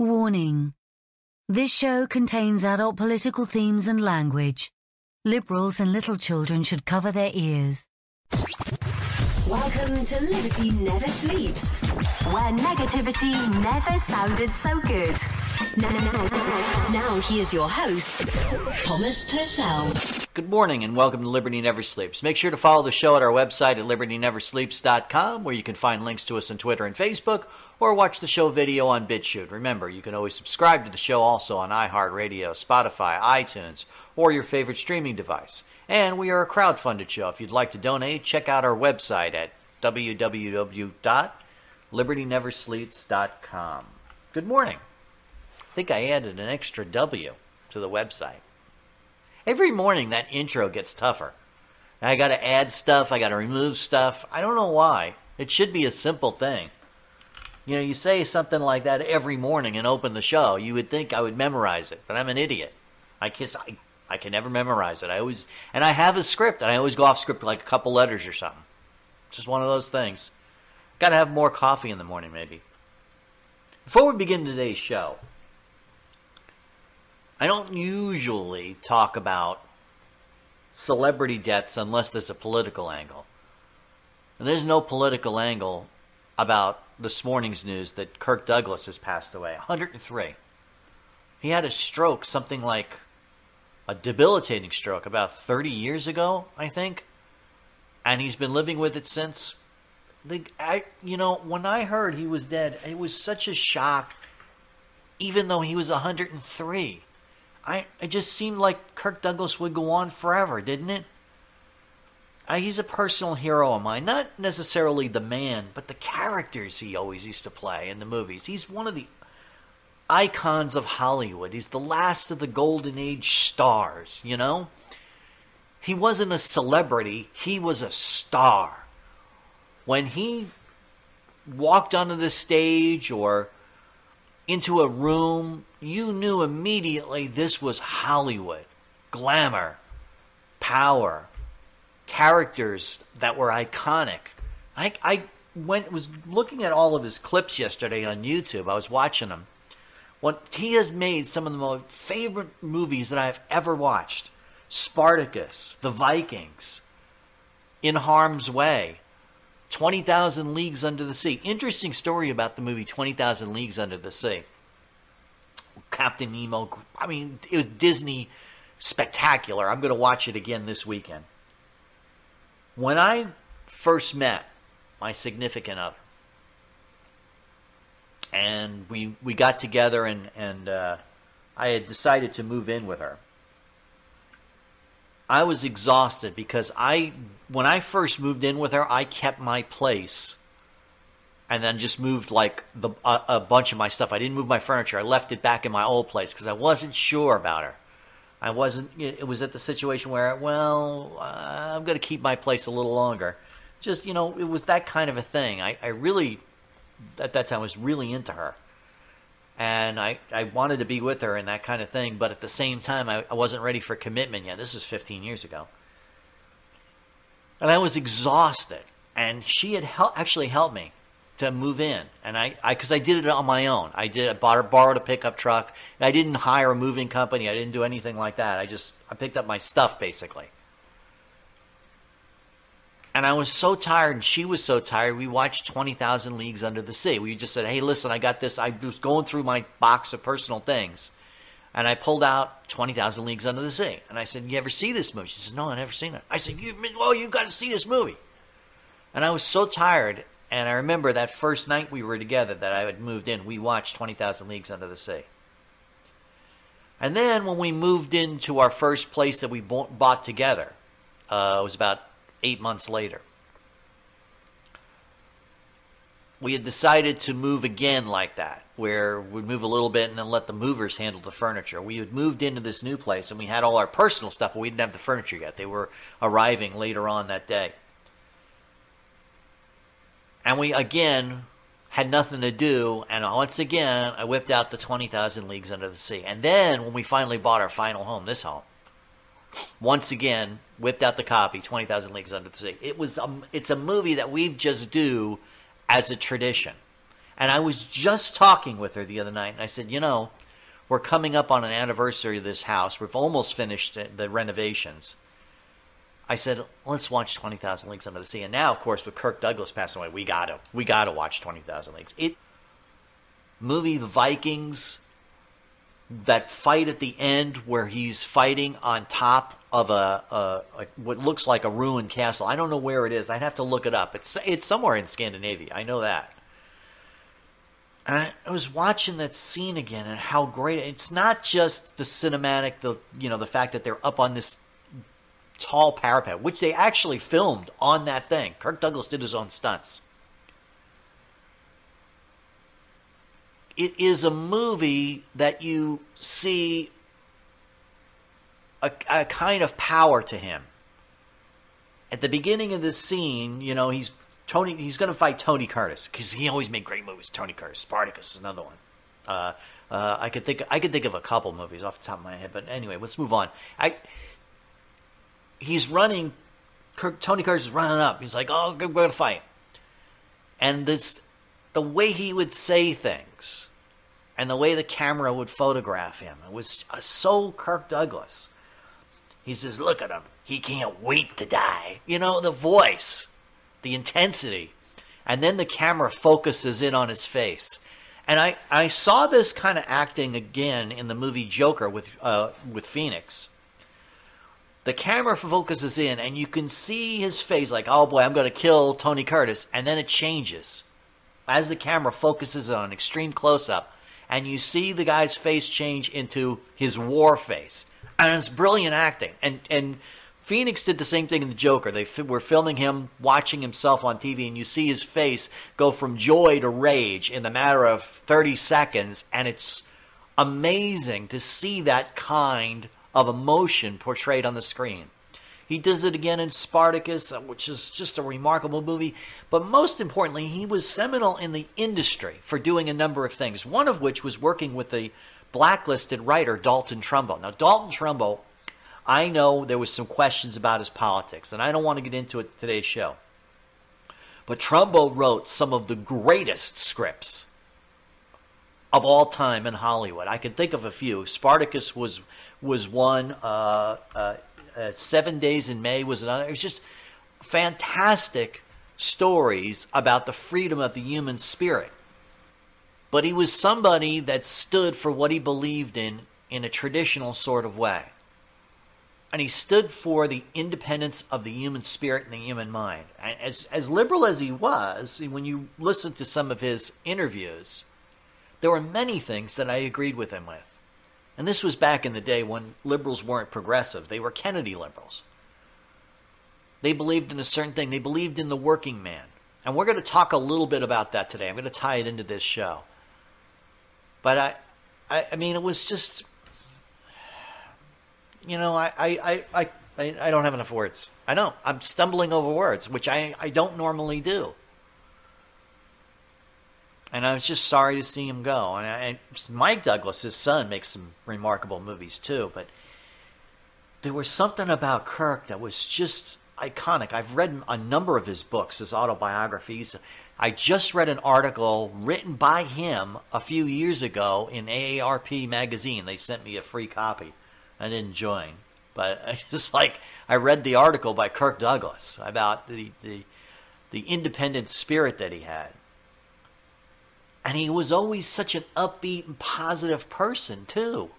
Warning. This show contains adult political themes and language. Liberals and little children should cover their ears. Welcome to Liberty Never Sleeps, where negativity never sounded so good. Now, now, now here's your host, Thomas Purcell. Good morning and welcome to Liberty Never Sleeps. Make sure to follow the show at our website at libertyneversleeps.com where you can find links to us on Twitter and Facebook or watch the show video on BitChute. Remember, you can always subscribe to the show also on iHeartRadio, Spotify, iTunes, or your favorite streaming device. And we are a crowd-funded show. If you'd like to donate, check out our website at www.libertyneversleeps.com. Good morning. I think I added an extra W to the website. Every morning that intro gets tougher. I got to add stuff, I got to remove stuff. I don't know why. It should be a simple thing. You know, you say something like that every morning and open the show. You would think I would memorize it, but I'm an idiot. I kiss I, I can never memorize it. I always and I have a script and I always go off script like a couple letters or something. Just one of those things. Got to have more coffee in the morning maybe. Before we begin today's show, I don't usually talk about celebrity deaths unless there's a political angle. And there's no political angle about this morning's news that Kirk Douglas has passed away, 103. He had a stroke, something like a debilitating stroke, about 30 years ago, I think. And he's been living with it since. The, I, you know, when I heard he was dead, it was such a shock, even though he was 103. I, it just seemed like Kirk Douglas would go on forever, didn't it? Uh, he's a personal hero of mine. Not necessarily the man, but the characters he always used to play in the movies. He's one of the icons of Hollywood. He's the last of the golden age stars, you know? He wasn't a celebrity, he was a star. When he walked onto the stage or into a room, you knew immediately this was Hollywood. Glamour, power, characters that were iconic. I, I went was looking at all of his clips yesterday on YouTube. I was watching them. What he has made some of the most favorite movies that I've ever watched: Spartacus, The Vikings, In Harm's Way, Twenty Thousand Leagues Under the Sea. Interesting story about the movie Twenty Thousand Leagues Under the Sea. Captain Nemo. I mean, it was Disney spectacular. I'm going to watch it again this weekend. When I first met my significant other, and we we got together, and and uh, I had decided to move in with her. I was exhausted because I when I first moved in with her, I kept my place, and then just moved like the a, a bunch of my stuff. I didn't move my furniture. I left it back in my old place because I wasn't sure about her. I wasn't. It was at the situation where, well, uh, I'm going to keep my place a little longer. Just you know, it was that kind of a thing. I, I really, at that time, was really into her, and I, I wanted to be with her and that kind of thing. But at the same time, I, I wasn't ready for commitment yet. This is 15 years ago, and I was exhausted. And she had hel- actually helped me to move in, and I, I, because I did it on my own. I did, I bought, borrowed a pickup truck. I didn't hire a moving company. I didn't do anything like that. I just, I picked up my stuff basically. And I was so tired, and she was so tired. We watched 20,000 Leagues Under the Sea. We just said, hey, listen, I got this. I was going through my box of personal things, and I pulled out 20,000 Leagues Under the Sea. And I said, you ever see this movie? She says, no, i never seen it. I said, you, well, you got to see this movie. And I was so tired, and I remember that first night we were together that I had moved in, we watched 20,000 Leagues Under the Sea. And then when we moved into our first place that we bought together, uh, it was about eight months later. We had decided to move again like that, where we'd move a little bit and then let the movers handle the furniture. We had moved into this new place and we had all our personal stuff, but we didn't have the furniture yet. They were arriving later on that day. And we again had nothing to do, and once again I whipped out the 20,000 Leagues Under the Sea. And then when we finally bought our final home, this home, once again whipped out the copy 20,000 Leagues Under the Sea. It was um, it's a movie that we just do as a tradition. And I was just talking with her the other night and I said, "You know, we're coming up on an anniversary of this house. We've almost finished the renovations." I said, "Let's watch 20,000 Leagues Under the Sea." And now, of course, with Kirk Douglas passing away, we got to we got to watch 20,000 Leagues. It movie The Vikings that fight at the end where he's fighting on top of a, a, a, what looks like a ruined castle. I don't know where it is. I'd have to look it up. It's it's somewhere in Scandinavia. I know that. And I, I was watching that scene again and how great it's not just the cinematic, the you know the fact that they're up on this tall parapet, which they actually filmed on that thing. Kirk Douglas did his own stunts. it is a movie that you see a, a kind of power to him. At the beginning of this scene, you know, he's Tony. He's going to fight Tony Curtis because he always made great movies. Tony Curtis, Spartacus is another one. Uh, uh, I could think I could think of a couple movies off the top of my head, but anyway, let's move on. I he's running. Tony Curtis is running up. He's like, "Oh, we're going to fight," and this the way he would say things and the way the camera would photograph him. It was uh, so Kirk Douglas. He says, Look at him. He can't wait to die. You know, the voice, the intensity. And then the camera focuses in on his face. And I, I saw this kind of acting again in the movie Joker with, uh, with Phoenix. The camera focuses in, and you can see his face like, oh boy, I'm going to kill Tony Curtis. And then it changes. As the camera focuses on extreme close up, and you see the guy's face change into his war face, and it's brilliant acting. And and Phoenix did the same thing in the Joker. They f- were filming him watching himself on TV, and you see his face go from joy to rage in the matter of thirty seconds, and it's amazing to see that kind of emotion portrayed on the screen. He does it again in Spartacus, uh, which is just a remarkable movie. But most importantly, he was seminal in the industry for doing a number of things, one of which was working with the blacklisted writer Dalton Trumbo. Now, Dalton Trumbo, I know there was some questions about his politics, and I don't want to get into it today's show. But Trumbo wrote some of the greatest scripts of all time in Hollywood. I can think of a few. Spartacus was was one. Uh, uh, uh, Seven Days in May was another. It was just fantastic stories about the freedom of the human spirit. But he was somebody that stood for what he believed in in a traditional sort of way. And he stood for the independence of the human spirit and the human mind. And as, as liberal as he was, when you listen to some of his interviews, there were many things that I agreed with him with. And this was back in the day when liberals weren't progressive, they were Kennedy liberals. They believed in a certain thing, they believed in the working man. And we're going to talk a little bit about that today. I'm going to tie it into this show. But I, I, I mean, it was just, you know, I, I, I, I, I don't have enough words. I know. I'm stumbling over words, which I, I don't normally do and I was just sorry to see him go. And, I, and Mike Douglas, his son, makes some remarkable movies too. But there was something about Kirk that was just iconic. I've read a number of his books, his autobiographies. I just read an article written by him a few years ago in AARP magazine. They sent me a free copy. I didn't join. but I just like I read the article by Kirk Douglas about the the, the independent spirit that he had. And he was always such an upbeat and positive person, too.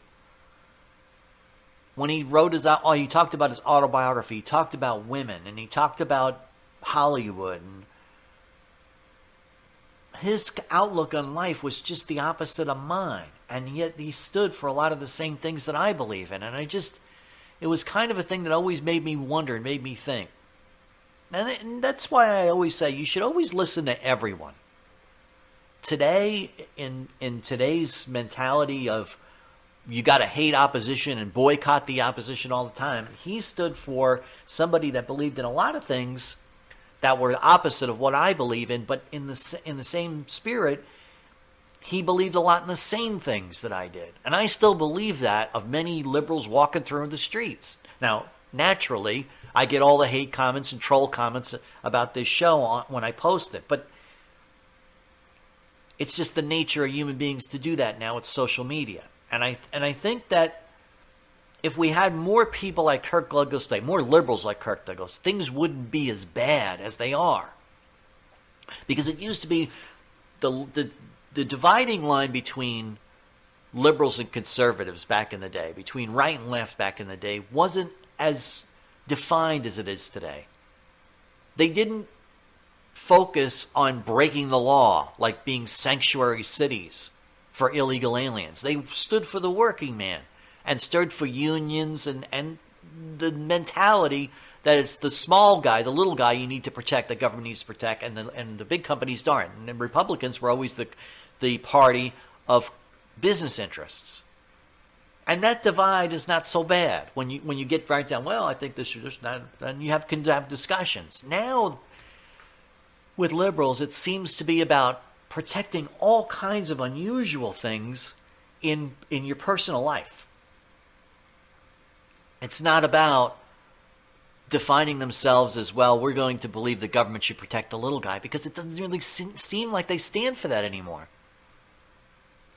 When he wrote his, oh, he talked about his autobiography, he talked about women, and he talked about Hollywood. And his outlook on life was just the opposite of mine. And yet he stood for a lot of the same things that I believe in. And I just, it was kind of a thing that always made me wonder and made me think. And that's why I always say you should always listen to everyone today in in today's mentality of you got to hate opposition and boycott the opposition all the time. He stood for somebody that believed in a lot of things that were opposite of what I believe in, but in the in the same spirit, he believed a lot in the same things that I did. And I still believe that of many liberals walking through the streets. Now, naturally, I get all the hate comments and troll comments about this show on, when I post it, but it's just the nature of human beings to do that now. It's social media, and I and I think that if we had more people like Kirk Douglas, today, more liberals like Kirk Douglas, things wouldn't be as bad as they are. Because it used to be the the, the dividing line between liberals and conservatives back in the day, between right and left back in the day, wasn't as defined as it is today. They didn't focus on breaking the law, like being sanctuary cities for illegal aliens. They stood for the working man and stood for unions and, and the mentality that it's the small guy, the little guy you need to protect, the government needs to protect, and the, and the big companies don't. And Republicans were always the, the party of business interests. And that divide is not so bad when you when you get right down. Well, I think this should just not. And you have can have discussions. Now with liberals, it seems to be about protecting all kinds of unusual things in in your personal life. It's not about defining themselves as well. We're going to believe the government should protect the little guy because it doesn't really seem like they stand for that anymore.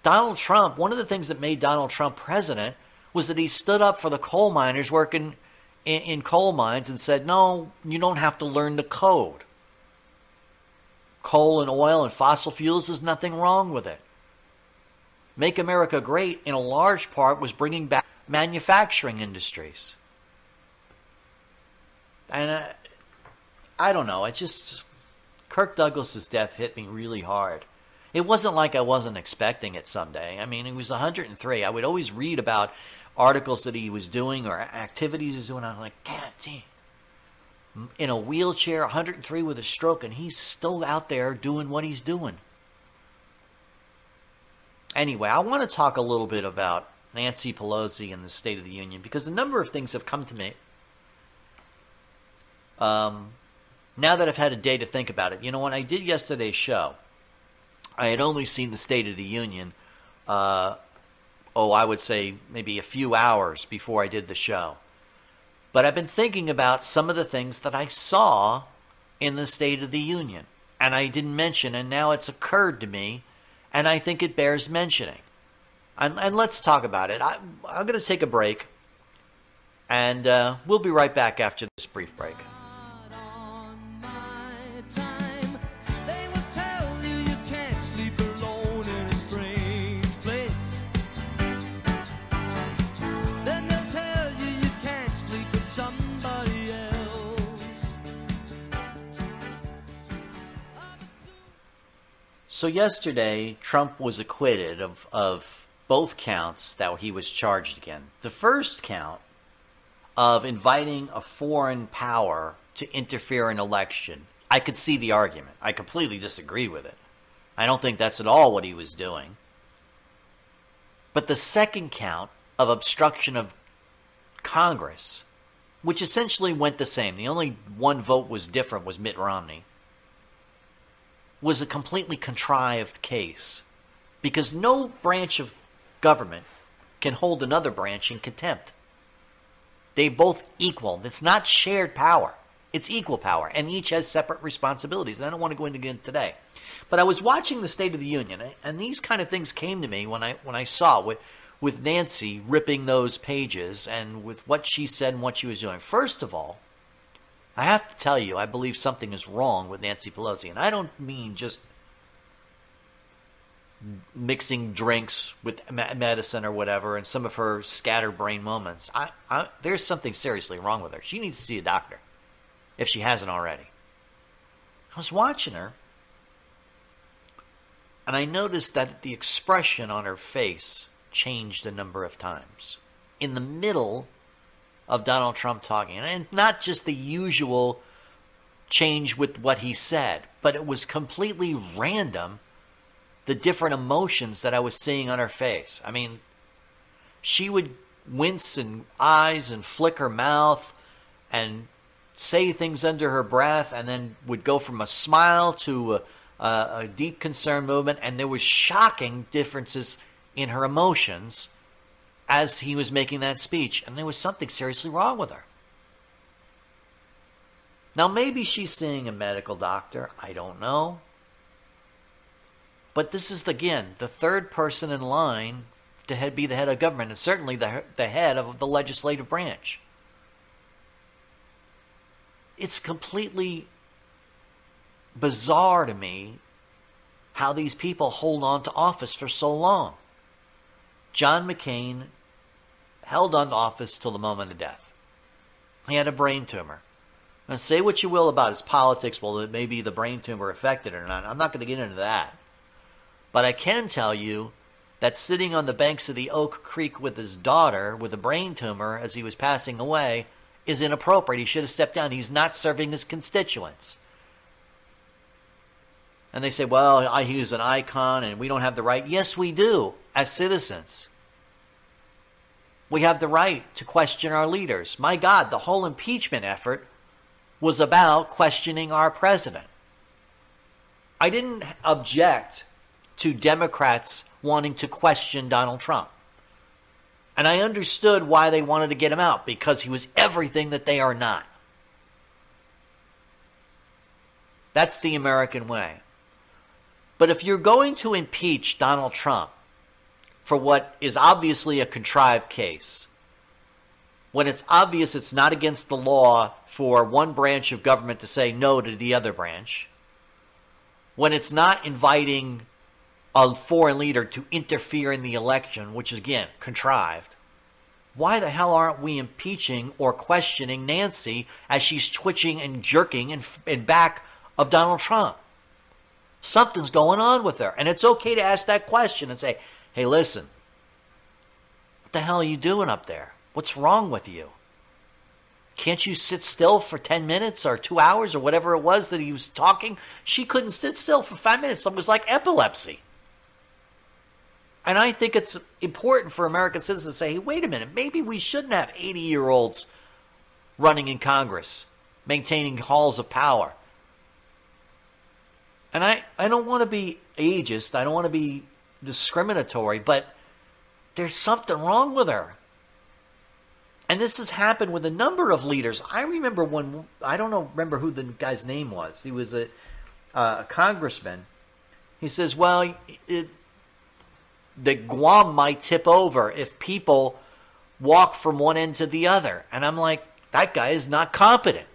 Donald Trump, one of the things that made Donald Trump president was that he stood up for the coal miners working in, in coal mines and said, "No, you don't have to learn the code." Coal and oil and fossil fuels, there's nothing wrong with it. Make America Great, in a large part, was bringing back manufacturing industries. And uh, I don't know, it just. Kirk Douglas's death hit me really hard. It wasn't like I wasn't expecting it someday. I mean, he was 103. I would always read about articles that he was doing or activities he was doing. I was like, God damn in a wheelchair, 103 with a stroke, and he's still out there doing what he's doing. Anyway, I want to talk a little bit about Nancy Pelosi and the State of the Union because a number of things have come to me. Um, now that I've had a day to think about it, you know, when I did yesterday's show, I had only seen the State of the Union, uh, oh, I would say maybe a few hours before I did the show. But I've been thinking about some of the things that I saw in the State of the Union, and I didn't mention, and now it's occurred to me, and I think it bears mentioning. And, and let's talk about it. I, am going to take a break, and uh, we'll be right back after this brief break. So yesterday, Trump was acquitted of, of both counts that he was charged again. The first count of inviting a foreign power to interfere in election, I could see the argument. I completely disagree with it. I don't think that's at all what he was doing. But the second count of obstruction of Congress, which essentially went the same, the only one vote was different was Mitt Romney was a completely contrived case because no branch of government can hold another branch in contempt. They both equal. It's not shared power. It's equal power, and each has separate responsibilities. And I don't want to go into it today, but I was watching the State of the Union, and these kind of things came to me when I when I saw with with Nancy ripping those pages and with what she said and what she was doing. First of all, I have to tell you, I believe something is wrong with Nancy Pelosi. And I don't mean just mixing drinks with medicine or whatever and some of her scatterbrain moments. I, I, there's something seriously wrong with her. She needs to see a doctor if she hasn't already. I was watching her and I noticed that the expression on her face changed a number of times. In the middle of Donald Trump talking, and not just the usual change with what he said, but it was completely random the different emotions that I was seeing on her face. I mean, she would wince and eyes and flick her mouth and say things under her breath and then would go from a smile to a, a, a deep concern movement and there was shocking differences in her emotions as he was making that speech and there was something seriously wrong with her. Now maybe she's seeing a medical doctor. I don't know. But this is again the third person in line to head, be the head of government and certainly the, the head of the legislative branch. It's completely bizarre to me how these people hold on to office for so long. John McCain held on to office till the moment of death. He had a brain tumor. And say what you will about his politics, well, maybe the brain tumor affected it or not. I'm not going to get into that. But I can tell you that sitting on the banks of the Oak Creek with his daughter with a brain tumor as he was passing away is inappropriate. He should have stepped down. He's not serving his constituents. And they say, well, he's an icon and we don't have the right. Yes, we do, as citizens. We have the right to question our leaders. My God, the whole impeachment effort was about questioning our president. I didn't object to Democrats wanting to question Donald Trump. And I understood why they wanted to get him out because he was everything that they are not. That's the American way. But if you're going to impeach Donald Trump for what is obviously a contrived case, when it's obvious it's not against the law for one branch of government to say no to the other branch, when it's not inviting a foreign leader to interfere in the election, which is again contrived, why the hell aren't we impeaching or questioning Nancy as she's twitching and jerking in, in back of Donald Trump? Something's going on with her. And it's okay to ask that question and say, hey, listen, what the hell are you doing up there? What's wrong with you? Can't you sit still for 10 minutes or two hours or whatever it was that he was talking? She couldn't sit still for five minutes. It was like epilepsy. And I think it's important for American citizens to say, hey, wait a minute, maybe we shouldn't have 80 year olds running in Congress, maintaining halls of power. And I, I don't want to be ageist, I don't want to be discriminatory, but there's something wrong with her. And this has happened with a number of leaders. I remember when, I don't know, remember who the guy's name was. He was a, uh, a congressman. He says, well, it, the Guam might tip over if people walk from one end to the other. And I'm like, that guy is not competent.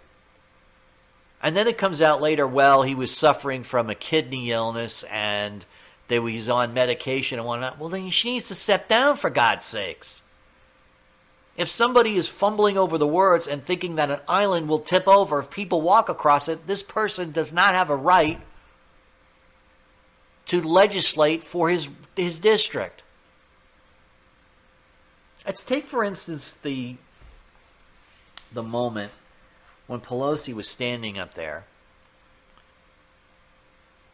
And then it comes out later, well, he was suffering from a kidney illness and that he's on medication and whatnot. Well, then she needs to step down for God's sakes. If somebody is fumbling over the words and thinking that an island will tip over if people walk across it, this person does not have a right to legislate for his, his district. Let's take, for instance, the, the moment when Pelosi was standing up there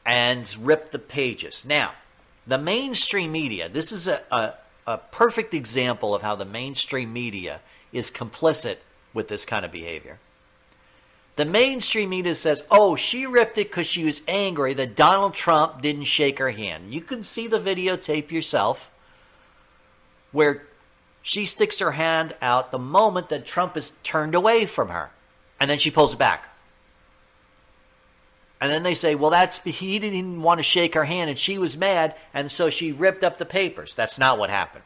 and ripped the pages. Now, the mainstream media, this is a, a, a perfect example of how the mainstream media is complicit with this kind of behavior. The mainstream media says, oh, she ripped it because she was angry that Donald Trump didn't shake her hand. You can see the videotape yourself where she sticks her hand out the moment that Trump is turned away from her and then she pulls it back. And then they say, well, that's he didn't want to shake her hand, and she was mad, and so she ripped up the papers. That's not what happened.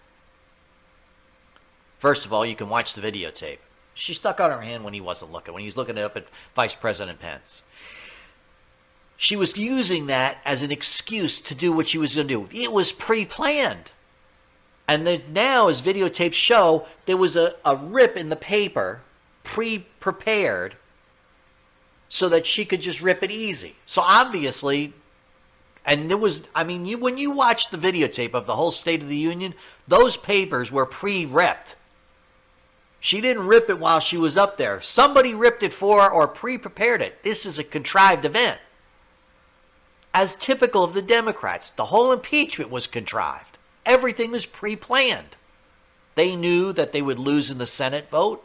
First of all, you can watch the videotape. She stuck out her hand when he wasn't looking, when he was looking up at Vice President Pence. She was using that as an excuse to do what she was going to do. It was pre planned. And then now, as videotapes show, there was a, a rip in the paper, pre prepared, so that she could just rip it easy. So obviously, and there was, I mean, you, when you watch the videotape of the whole State of the Union, those papers were pre ripped. She didn't rip it while she was up there. Somebody ripped it for her or pre prepared it. This is a contrived event. As typical of the Democrats, the whole impeachment was contrived. Everything was pre planned. They knew that they would lose in the Senate vote.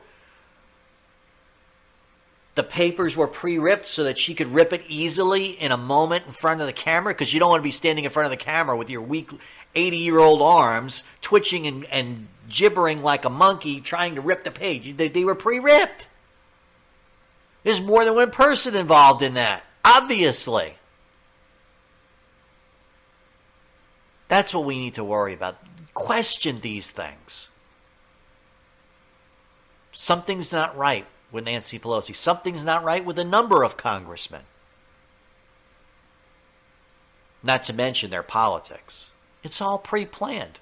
The papers were pre ripped so that she could rip it easily in a moment in front of the camera because you don't want to be standing in front of the camera with your weak 80 year old arms twitching and, and gibbering like a monkey trying to rip the page. They, they were pre ripped. There's more than one person involved in that, obviously. That's what we need to worry about. Question these things. Something's not right with Nancy Pelosi. Something's not right with a number of congressmen. Not to mention their politics. It's all pre planned.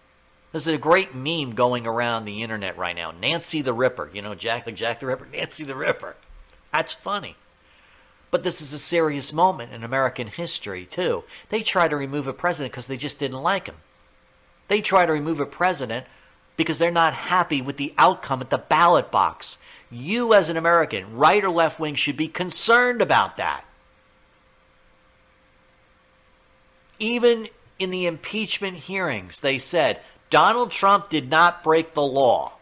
There's a great meme going around the internet right now. Nancy the Ripper. You know, Jack like Jack the Ripper, Nancy the Ripper. That's funny. But this is a serious moment in American history, too. They try to remove a president because they just didn't like him. They try to remove a president because they're not happy with the outcome at the ballot box. You, as an American, right or left wing, should be concerned about that. Even in the impeachment hearings, they said Donald Trump did not break the law.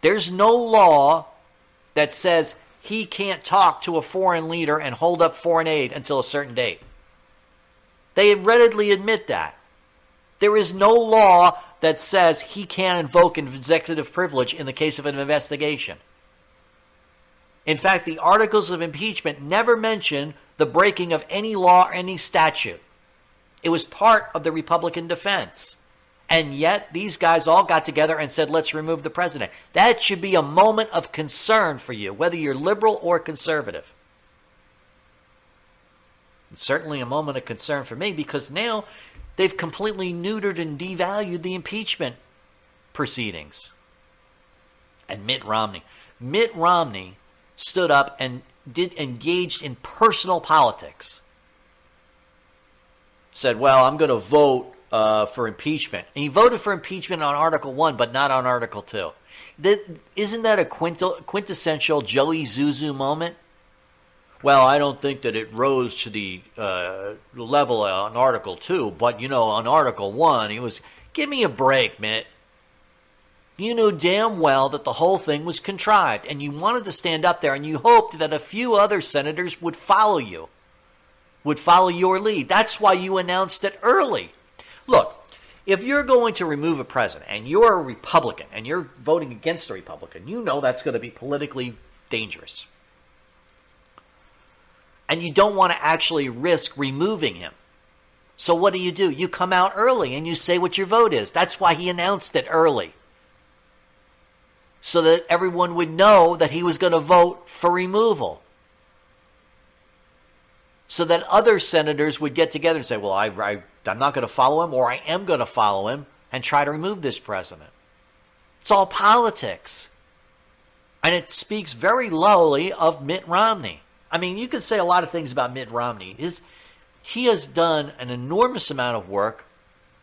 There's no law that says he can't talk to a foreign leader and hold up foreign aid until a certain date. They readily admit that. There is no law that says he can invoke executive privilege in the case of an investigation. In fact, the articles of impeachment never mention the breaking of any law or any statute. It was part of the Republican defense. And yet, these guys all got together and said, let's remove the president. That should be a moment of concern for you, whether you're liberal or conservative. It's certainly a moment of concern for me because now They've completely neutered and devalued the impeachment proceedings. And Mitt Romney. Mitt Romney stood up and did engaged in personal politics. Said, "Well, I'm going to vote uh, for impeachment." And he voted for impeachment on Article One, but not on Article Two. That, isn't that a quintessential Joey Zuzu moment? Well, I don't think that it rose to the uh, level on Article 2, but you know, on Article 1, he was, give me a break, Mitt. You knew damn well that the whole thing was contrived, and you wanted to stand up there, and you hoped that a few other senators would follow you, would follow your lead. That's why you announced it early. Look, if you're going to remove a president, and you're a Republican, and you're voting against a Republican, you know that's going to be politically dangerous and you don't want to actually risk removing him. So what do you do? You come out early and you say what your vote is. That's why he announced it early. So that everyone would know that he was going to vote for removal. So that other senators would get together and say, well, I, I, I'm not going to follow him, or I am going to follow him and try to remove this president. It's all politics. And it speaks very lowly of Mitt Romney. I mean, you could say a lot of things about Mitt Romney. His, he has done an enormous amount of work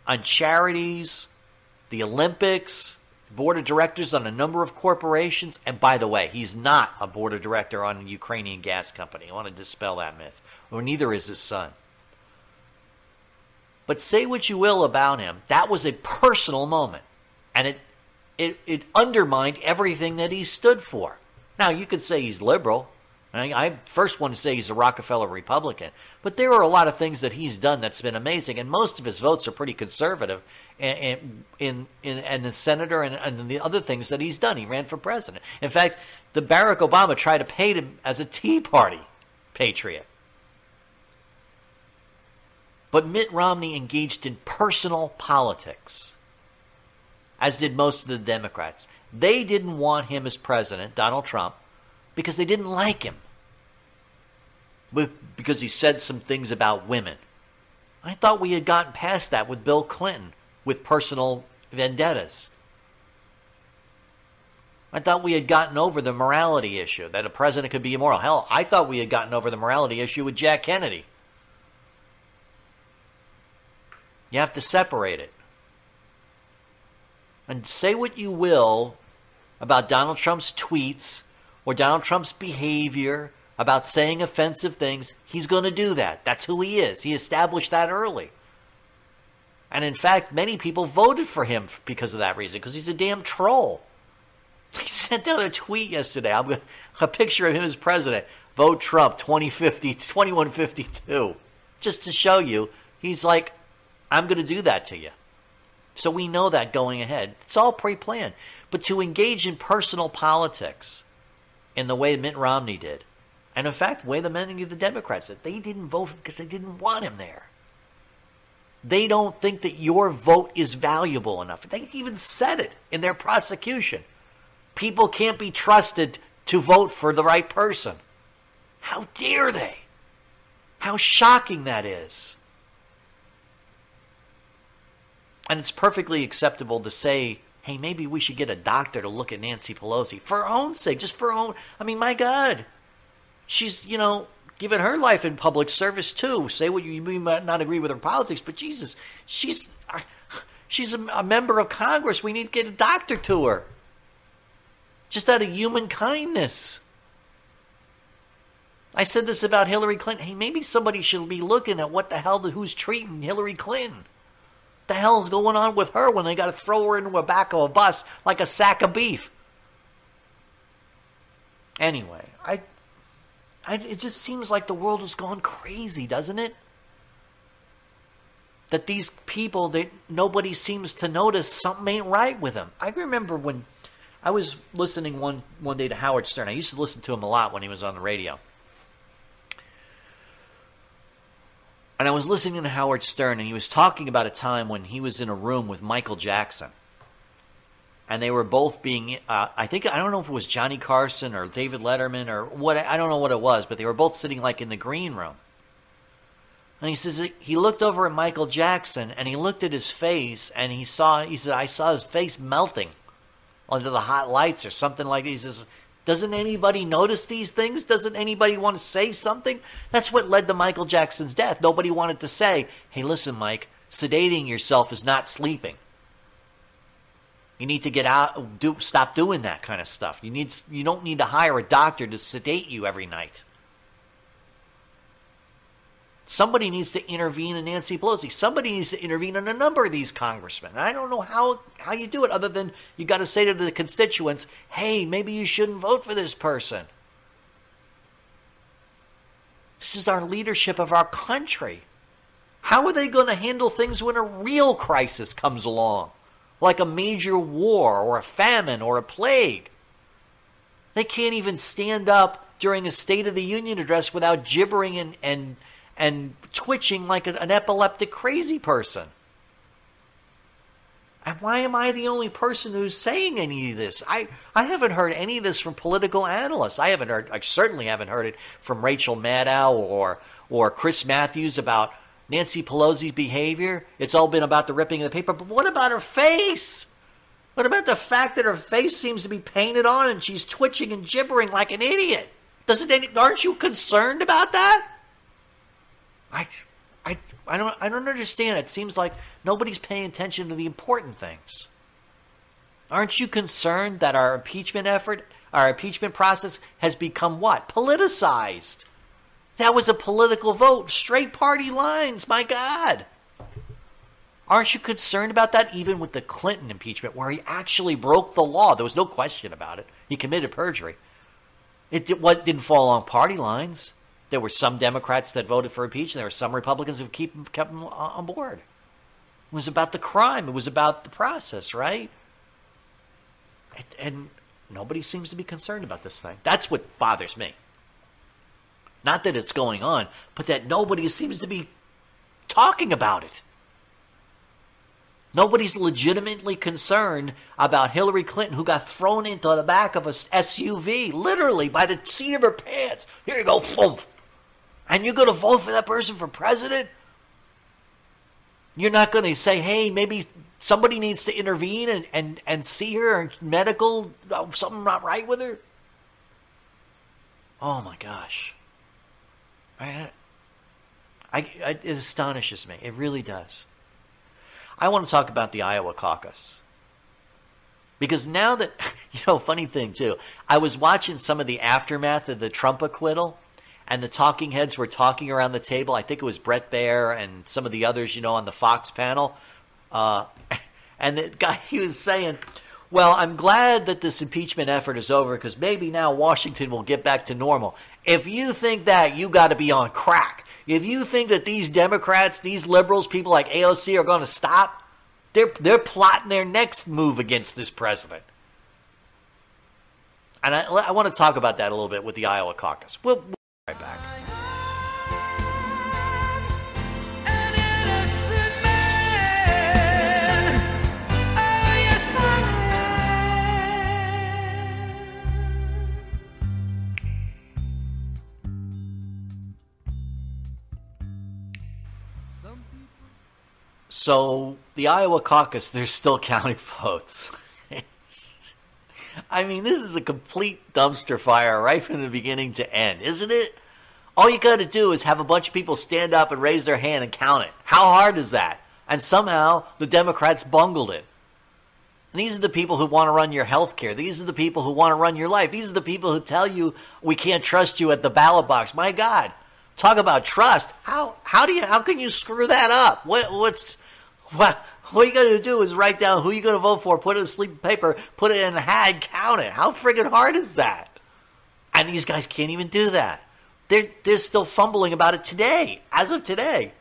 on charities, the Olympics, board of directors on a number of corporations. And by the way, he's not a board of director on a Ukrainian gas company. I want to dispel that myth. Or neither is his son. But say what you will about him, that was a personal moment. And it, it, it undermined everything that he stood for. Now, you could say he's liberal. I, I first want to say he's a Rockefeller Republican, but there are a lot of things that he's done that's been amazing, and most of his votes are pretty conservative. And in in and the senator and, and the other things that he's done, he ran for president. In fact, the Barack Obama tried to paint him as a Tea Party patriot. But Mitt Romney engaged in personal politics. as did most of the Democrats. They didn't want him as president, Donald Trump, because they didn't like him. Because he said some things about women. I thought we had gotten past that with Bill Clinton, with personal vendettas. I thought we had gotten over the morality issue, that a president could be immoral. Hell, I thought we had gotten over the morality issue with Jack Kennedy. You have to separate it. And say what you will about Donald Trump's tweets or Donald Trump's behavior about saying offensive things, he's going to do that. That's who he is. He established that early. And in fact, many people voted for him because of that reason, because he's a damn troll. He sent out a tweet yesterday. I'm a picture of him as president. Vote Trump 2050 2152. Just to show you, he's like, I'm going to do that to you. So we know that going ahead. It's all pre planned. But to engage in personal politics in the way Mitt Romney did, and in fact, way the many of the Democrats did, they didn't vote because they didn't want him there. They don't think that your vote is valuable enough. They even said it in their prosecution. People can't be trusted to vote for the right person. How dare they? How shocking that is. And it's perfectly acceptable to say, hey, maybe we should get a doctor to look at Nancy Pelosi for her own sake, just for her own. I mean, my God. She's, you know, given her life in public service too. Say what you, you might not agree with her politics, but Jesus, she's she's a, a member of Congress. We need to get a doctor to her. Just out of human kindness. I said this about Hillary Clinton. Hey, maybe somebody should be looking at what the hell who's treating Hillary Clinton the hell's going on with her when they got to throw her into the back of a bus like a sack of beef? Anyway, I, I, it just seems like the world has gone crazy, doesn't it? That these people that nobody seems to notice something ain't right with them. I remember when I was listening one one day to Howard Stern. I used to listen to him a lot when he was on the radio. And I was listening to Howard Stern, and he was talking about a time when he was in a room with Michael Jackson. And they were both being, uh, I think, I don't know if it was Johnny Carson or David Letterman or what, I don't know what it was, but they were both sitting like in the green room. And he says, he looked over at Michael Jackson and he looked at his face and he saw, he said, I saw his face melting under the hot lights or something like this He says, doesn't anybody notice these things? Doesn't anybody want to say something? That's what led to Michael Jackson's death. Nobody wanted to say, hey, listen, Mike, sedating yourself is not sleeping. You need to get out, do, stop doing that kind of stuff. You need, you don't need to hire a doctor to sedate you every night. Somebody needs to intervene in Nancy Pelosi. Somebody needs to intervene in a number of these congressmen. I don't know how, how you do it other than you got to say to the constituents, hey, maybe you shouldn't vote for this person. This is our leadership of our country. How are they going to handle things when a real crisis comes along, like a major war or a famine or a plague? They can't even stand up during a State of the Union address without gibbering and, and and twitching like an epileptic crazy person. And why am I the only person who's saying any of this? I, I haven't heard any of this from political analysts. I haven't heard I certainly haven't heard it from Rachel Maddow or or Chris Matthews about Nancy Pelosi's behavior. It's all been about the ripping of the paper. But what about her face? What about the fact that her face seems to be painted on and she's twitching and gibbering like an idiot? Doesn't any, aren't you concerned about that? I, I, I don't, I don't understand. It seems like nobody's paying attention to the important things. Aren't you concerned that our impeachment effort, our impeachment process, has become what politicized? That was a political vote, straight party lines. My God. Aren't you concerned about that even with the Clinton impeachment, where he actually broke the law? There was no question about it. He committed perjury. It, what, didn't fall along party lines. There were some Democrats that voted for impeachment. There were some Republicans who keep, kept him on board. It was about the crime. It was about the process, right? And, and nobody seems to be concerned about this thing. That's what bothers me. Not that it's going on, but that nobody seems to be talking about it. Nobody's legitimately concerned about Hillary Clinton, who got thrown into the back of a SUV, literally by the seat of her pants. Here you go, thump. And you're going to vote for that person for president? You're not going to say, hey, maybe somebody needs to intervene and, and, and see her and medical, uh, something not right with her? Oh my gosh. I, I, it astonishes me. It really does. I want to talk about the Iowa caucus. Because now that, you know, funny thing too, I was watching some of the aftermath of the Trump acquittal, and the talking heads were talking around the table. I think it was Bret Baier and some of the others, you know, on the Fox panel. Uh, and the guy, he was saying, well, I'm glad that this impeachment effort is over because maybe now Washington will get back to normal. If you think that, you got to be on crack. If you think that these Democrats, these liberals, people like AOC are going to stop, they're, they're plotting their next move against this president. And I, I want to talk about that a little bit with the Iowa caucus. We'll, we'll be right back. So the Iowa caucus, they're still counting votes. I mean, this is a complete dumpster fire right from the beginning to end, isn't it? All you got to do is have a bunch of people stand up and raise their hand and count it. How hard is that? And somehow the Democrats bungled it. And these are the people who want to run your health care. These are the people who want to run your life. These are the people who tell you we can't trust you at the ballot box. My God, talk about trust. How how do you how can you screw that up? What what's what all you got to do is write down who you're going to vote for, put it in a sleep paper, put it in a hat, count it. How friggin' hard is that? And these guys can't even do that. They're they're still fumbling about it today, as of today.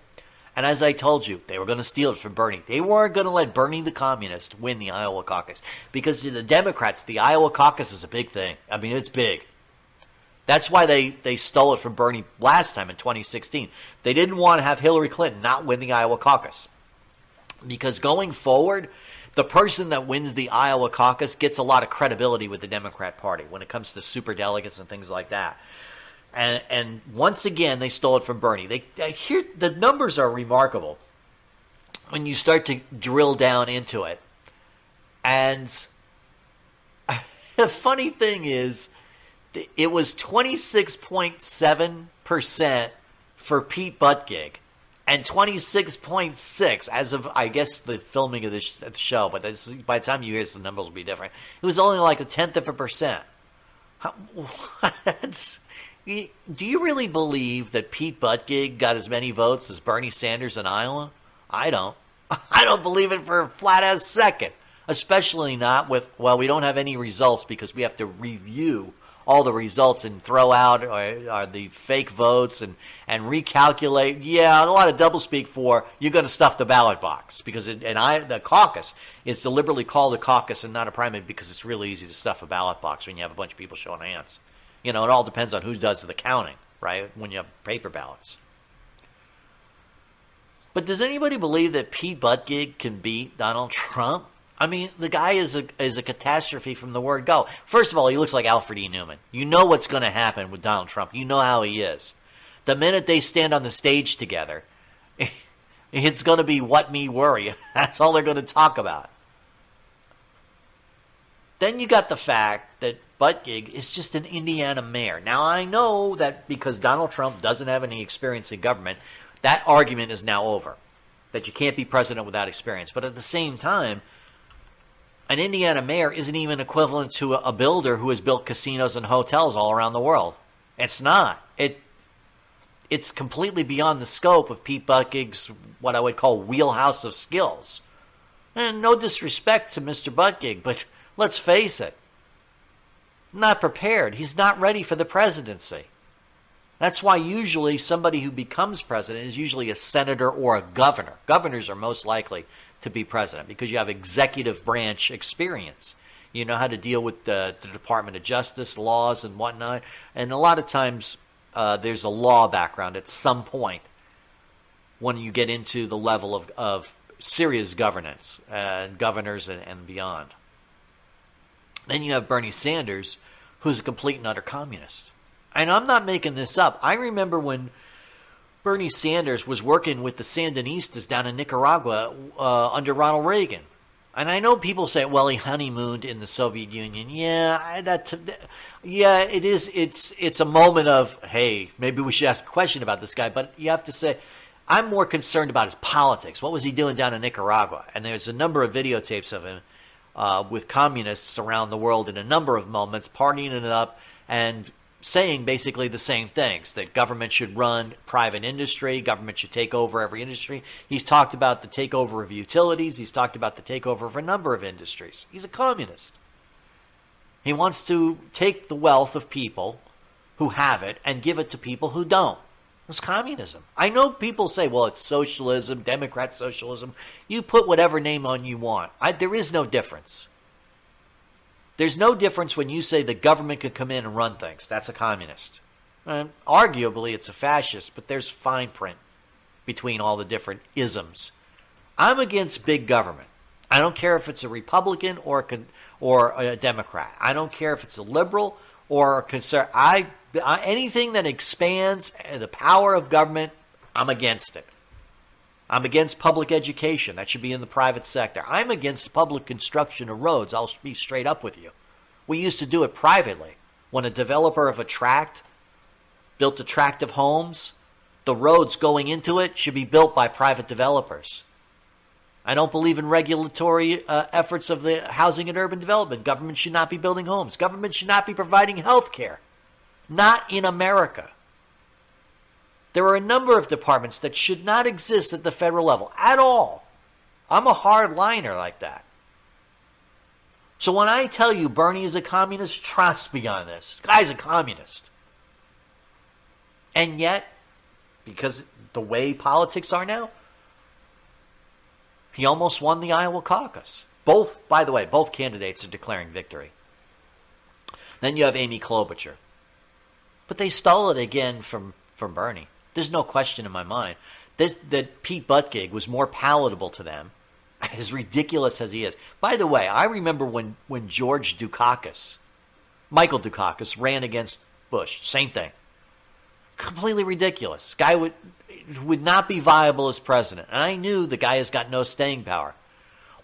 And as I told you, they were going to steal it from Bernie. They weren't going to let Bernie the communist win the Iowa caucus because to the Democrats, the Iowa caucus is a big thing. I mean, it's big. That's why they, they stole it from Bernie last time in 2016. They didn't want to have Hillary Clinton not win the Iowa caucus. Because going forward, the person that wins the Iowa caucus gets a lot of credibility with the Democrat Party when it comes to super delegates and things like that. And, and once again, they stole it from Bernie. They, they the numbers are remarkable when you start to drill down into it. And the funny thing is, it was 26.7% for Pete Buttigieg and 26.6 as of I guess the filming of this show, but this, by the time you hear this, the numbers will be different. It was only like a tenth of a percent. How, do you really believe that Pete Buttigieg got as many votes as Bernie Sanders in Iowa? I don't. I don't believe it for a flat as second. Especially not with well, we don't have any results because we have to review all the results and throw out uh, uh, the fake votes and, and recalculate. Yeah, a lot of doublespeak for you're going to stuff the ballot box because it, and I the caucus is deliberately called a caucus and not a primary because it's really easy to stuff a ballot box when you have a bunch of people showing hands. You know, it all depends on who does the counting, right? When you have paper ballots. But does anybody believe that Pete Buttigieg can beat Donald Trump? I mean, the guy is a is a catastrophe from the word go. First of all, he looks like Alfred E. Neuman. You know what's going to happen with Donald Trump. You know how he is. The minute they stand on the stage together, it's going to be what me worry. That's all they're going to talk about. Then you got the fact that Buttigieg is just an Indiana mayor. Now I know that because Donald Trump doesn't have any experience in government, that argument is now over. That you can't be president without experience. But at the same time, an Indiana mayor isn't even equivalent to a, builder who has built casinos and hotels all around the world. It's not. It it's completely beyond the scope of Pete Buttigieg's what I would call wheelhouse of skills. And no disrespect to Mr. Buttigieg, but let's face it, not prepared. He's not ready for the presidency. That's why usually somebody who becomes president is usually a senator or a governor. Governors are most likely to be president because you have executive branch experience. You know how to deal with the, the Department of Justice, laws, and whatnot. And a lot of times uh, there's a law background at some point when you get into the level of, of Syria's governance and governors and, and beyond. Then you have Bernie Sanders, who's a complete and utter communist. And I'm not making this up. I remember when Bernie Sanders was working with the Sandinistas down in Nicaragua uh, under Ronald Reagan. And I know people say, "Well, he honeymooned in the Soviet Union." Yeah, I, that, yeah, it is. It's it's a moment of, hey, maybe we should ask a question about this guy. But you have to say, I'm more concerned about his politics. What was he doing down in Nicaragua? And there's a number of videotapes of him uh, with communists around the world in a number of moments, partying it up and saying basically the same things that government should run private industry, government should take over every industry. He's talked about the takeover of utilities, he's talked about the takeover of a number of industries. He's a communist. He wants to take the wealth of people who have it and give it to people who don't. It's communism. I know people say, well, it's socialism, Democrat socialism. You put whatever name on you want. I, there is no difference. There's no difference when you say the government could come in and run things. That's a communist. And arguably, it's a fascist, but there's fine print between all the different isms. I'm against big government. I don't care if it's a Republican or a, or a Democrat. I don't care if it's a liberal or a conservative. I anything that expands the power of government, I'm against it. I'm against public education. That should be in the private sector. I'm against public construction of roads. I'll be straight up with you. We used to do it privately. When a developer of a tract built a tract of homes, the roads going into it should be built by private developers. I don't believe in regulatory uh, efforts of the housing and urban development. Government should not be building homes. Government should not be providing health care. Not in America. There are a number of departments that should not exist at the federal level at all. I'm a hard liner like that. So when I tell you Bernie is a communist, trust me on this. Guy's a communist. And yet, because the way politics are now, he almost won the Iowa caucus. Both, by the way, both candidates are declaring victory. Then you have Amy Klobuchar. But they stole it again from, from Bernie. There's no question in my mind. That Pete Buttigieg was more palatable to them, as ridiculous as he is. By the way, I remember when, when George Dukakis, Michael Dukakis, ran against Bush. Same thing. Completely ridiculous. Guy would would not be viable as president. And I knew the guy has got no staying power.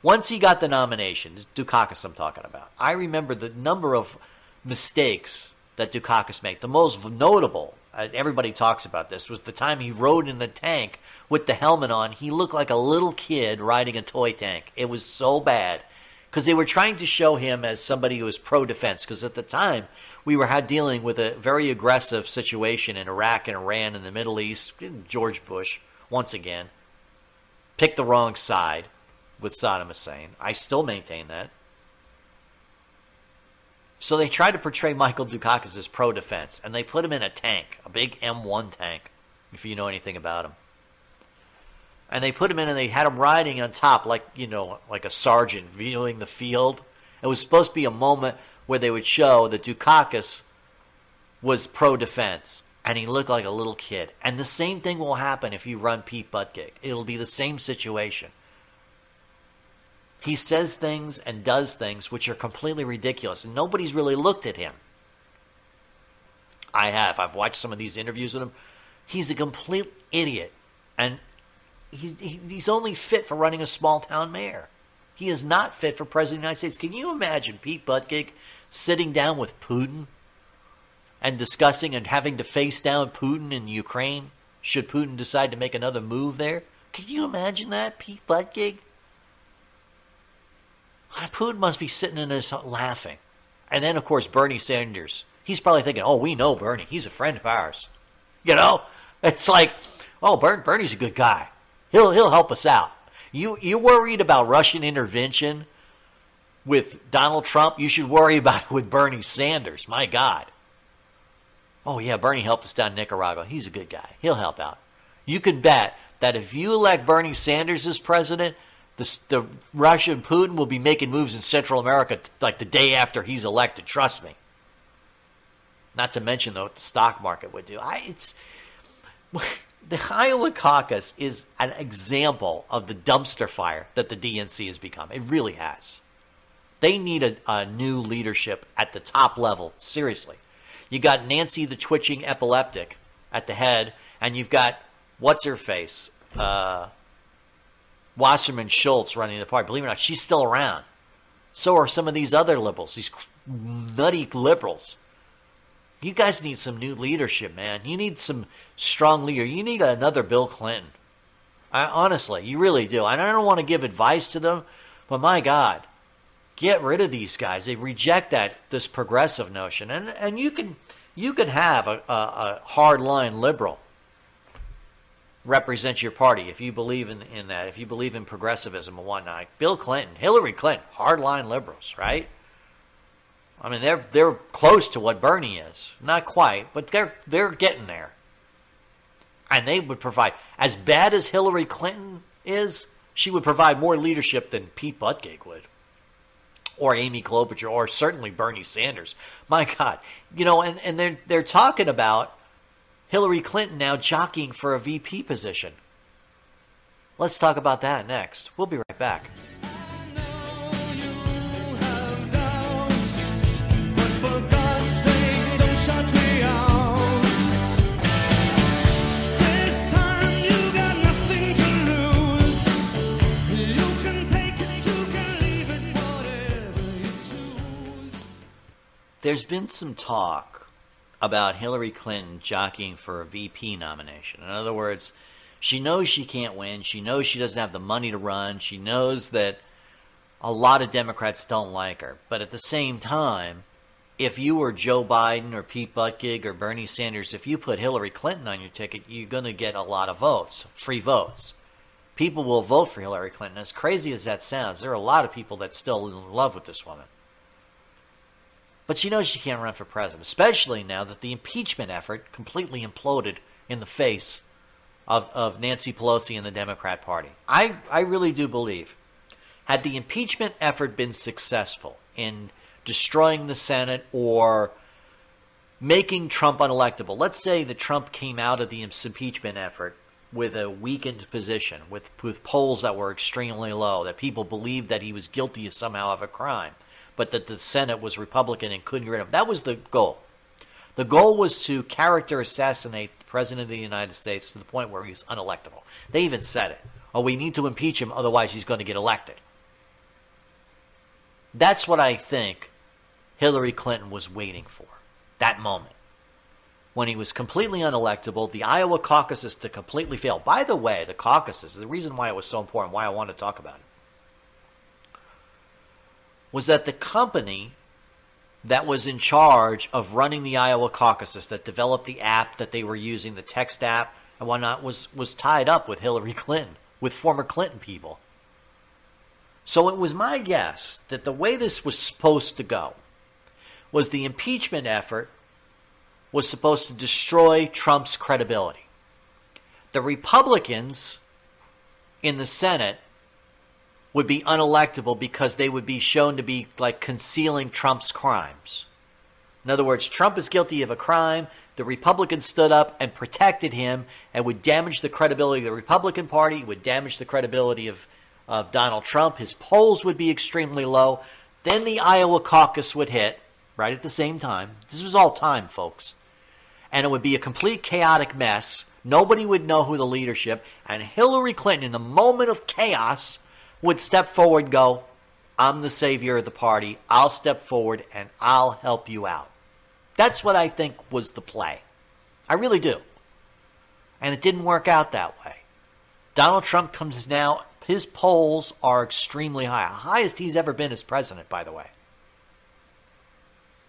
Once he got the nomination, Dukakis I'm talking about, I remember the number of mistakes that Dukakis made. The most notable, uh, everybody talks about this, was the time he rode in the tank with the helmet on. He looked like a little kid riding a toy tank. It was so bad because they were trying to show him as somebody who was pro defense. Because at the time, we were dealing with a very aggressive situation in Iraq and Iran in the Middle East. George Bush, once again, picked the wrong side with Saddam Hussein. I still maintain that. So they tried to portray Michael Dukakis as pro defense, and they put him in a tank, a big M1 tank, if you know anything about him. And they put him in, and they had him riding on top, like you know, like a sergeant viewing the field. It was supposed to be a moment where they would show that Dukakis was pro defense, and he looked like a little kid. And the same thing will happen if you run Pete Buttigieg. It'll be the same situation. He says things and does things which are completely ridiculous, and nobody's really looked at him. I have. I've watched some of these interviews with him. He's a complete idiot, and he's, he's only fit for running a small town mayor. He is not fit for president of the United States. Can you imagine Pete Buttigieg sitting down with Putin and discussing and having to face down Putin in Ukraine should Putin decide to make another move there? Can you imagine that, Pete Buttigieg? Putin must be sitting in his laughing. And then, of course, Bernie Sanders. He's probably thinking, oh, we know Bernie. He's a friend of ours. You know? It's like, oh, Bernie's a good guy. He'll, he'll help us out. You, you worried about Russian intervention with Donald Trump? You should worry about it with Bernie Sanders. My God. Oh, yeah, Bernie helped us down in Nicaragua. He's a good guy. He'll help out. You can bet that if you elect Bernie Sanders as president, the, the Russian Putin will be making moves in Central America like the day after he's elected. Trust me. Not to mention though what the stock market would do. I it's the Iowa caucus is an example of the dumpster fire that the DNC has become. It really has. They need a, a new leadership at the top level, seriously. You got Nancy the twitching epileptic at the head, and you've got what's her face, uh, Wasserman Schultz running the party. Believe it or not, she's still around. So are some of these other liberals, these nutty liberals. You guys need some new leadership, man. You need some strong leader. You need another Bill Clinton. I, honestly, you really do. And I don't want to give advice to them, but my God, get rid of these guys. They reject that this progressive notion, and and you can you can have a, a, a hardline liberal represent your party if you believe in in that. If you believe in progressivism and whatnot. Bill Clinton, Hillary Clinton, hardline liberals, right? I mean, they're they're close to what Bernie is, not quite, but they're they're getting there. And they would provide as bad as Hillary Clinton is, she would provide more leadership than Pete Buttigieg would, or Amy Klobuchar, or certainly Bernie Sanders. My God, you know, and and they're they're talking about Hillary Clinton now jockeying for a VP position. Let's talk about that next. We'll be right back. There's been some talk about Hillary Clinton jockeying for a VP nomination. In other words, she knows she can't win. She knows she doesn't have the money to run. She knows that a lot of Democrats don't like her. But at the same time, if you were Joe Biden or Pete Buttigieg or Bernie Sanders, if you put Hillary Clinton on your ticket, you're going to get a lot of votes, free votes. People will vote for Hillary Clinton. As crazy as that sounds, there are a lot of people that still in love with this woman. But she knows she can't run for president, especially now that the impeachment effort completely imploded in the face of, of Nancy Pelosi and the Democrat Party. I, I really do believe, had the impeachment effort been successful in destroying the Senate or making Trump unelectable, let's say that Trump came out of the impeachment effort with a weakened position, with, with polls that were extremely low, that people believed that he was guilty somehow of a crime but that the Senate was Republican and couldn't get rid of him. That was the goal. The goal was to character assassinate the President of the United States to the point where he's unelectable. They even said it. Oh, we need to impeach him, otherwise he's going to get elected. That's what I think Hillary Clinton was waiting for. That moment. When he was completely unelectable, the Iowa caucuses to completely fail. By the way, the caucuses, the reason why it was so important, why I want to talk about it was that the company that was in charge of running the Iowa caucuses, that developed the app that they were using, the text app and whatnot, was, was tied up with Hillary Clinton, with former Clinton people. So it was my guess that the way this was supposed to go was the impeachment effort was supposed to destroy Trump's credibility. The Republicans in the Senate would be unelectable because they would be shown to be like concealing Trump's crimes. In other words, Trump is guilty of a crime. The Republicans stood up and protected him and would damage the credibility of the Republican Party, would damage the credibility of, of Donald Trump. His polls would be extremely low. Then the Iowa caucus would hit right at the same time. This was all time, folks. And it would be a complete chaotic mess. Nobody would know who the leadership. And Hillary Clinton, in the moment of chaos, would step forward go, I'm the savior of the party. I'll step forward and I'll help you out. That's what I think was the play. I really do. And it didn't work out that way. Donald Trump comes now, his polls are extremely high, highest he's ever been as president, by the way.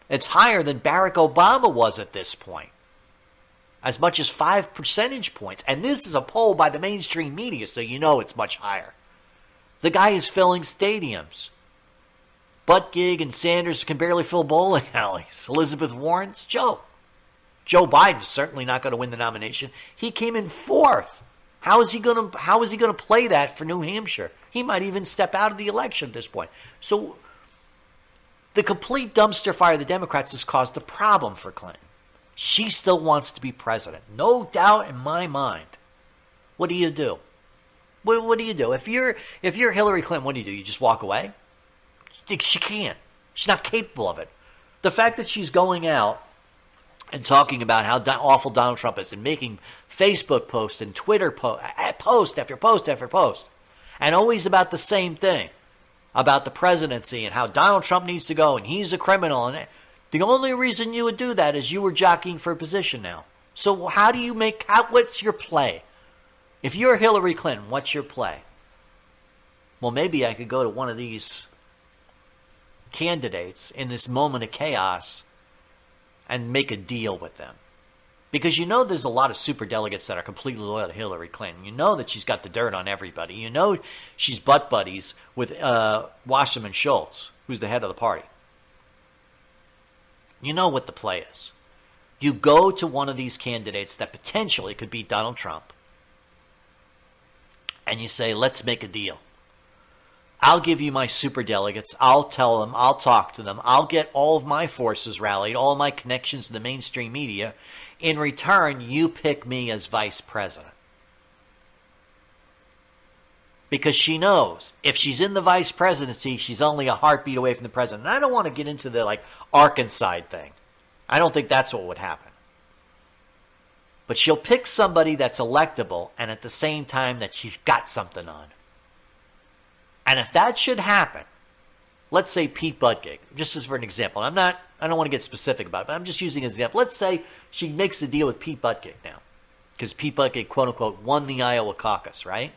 It's higher than Barack Obama was at this point, as much as five percentage points. And this is a poll by the mainstream media, so you know it's much higher. The guy is filling stadiums. Buttigieg and Sanders can barely fill bowling alleys. Elizabeth Warren's Joe. Joe Biden's certainly not going to win the nomination. He came in fourth. How is he going to how is he going to play that for New Hampshire? He might even step out of the election at this point. So the complete dumpster fire of the Democrats has caused a problem for Clinton. She still wants to be president. No doubt in my mind. What do you do? What, what do you do if you're if you're Hillary Clinton? What do you do? You just walk away? She can't. She's not capable of it. The fact that she's going out and talking about how awful Donald Trump is and making Facebook posts and Twitter po- eh, post after post after post, and always about the same thing about the presidency and how Donald Trump needs to go and he's a criminal. And eh, the only reason you would do that is you were jockeying for a position now. So how do you make? How, what's your play? If you're Hillary Clinton, what's your play? Well, maybe I could go to one of these candidates in this moment of chaos and make a deal with them. Because you know there's a lot of super delegates that are completely loyal to Hillary Clinton. You know that she's got the dirt on everybody. You know she's butt buddies with uh, Wasserman Schultz, who's the head of the party. You know what the play is. You go to one of these candidates that potentially could beat Donald Trump, and you say, let's make a deal. I'll give you my super delegates. I'll tell them. I'll talk to them. I'll get all of my forces rallied, all my connections to the mainstream media. In return, you pick me as vice president. Because she knows if she's in the vice presidency, she's only a heartbeat away from the president. And I don't want to get into the like Arkansas thing. I don't think that's what would happen. But she'll pick somebody that's electable and at the same time that she's got something on. And if that should happen, let's say Pete Buttigieg, just as for an example, I'm not, I don't want to get specific about it, but I'm just using an example. Let's say she makes a deal with Pete Buttigieg now, because Pete Buttigieg, quote unquote, won the Iowa caucus, right?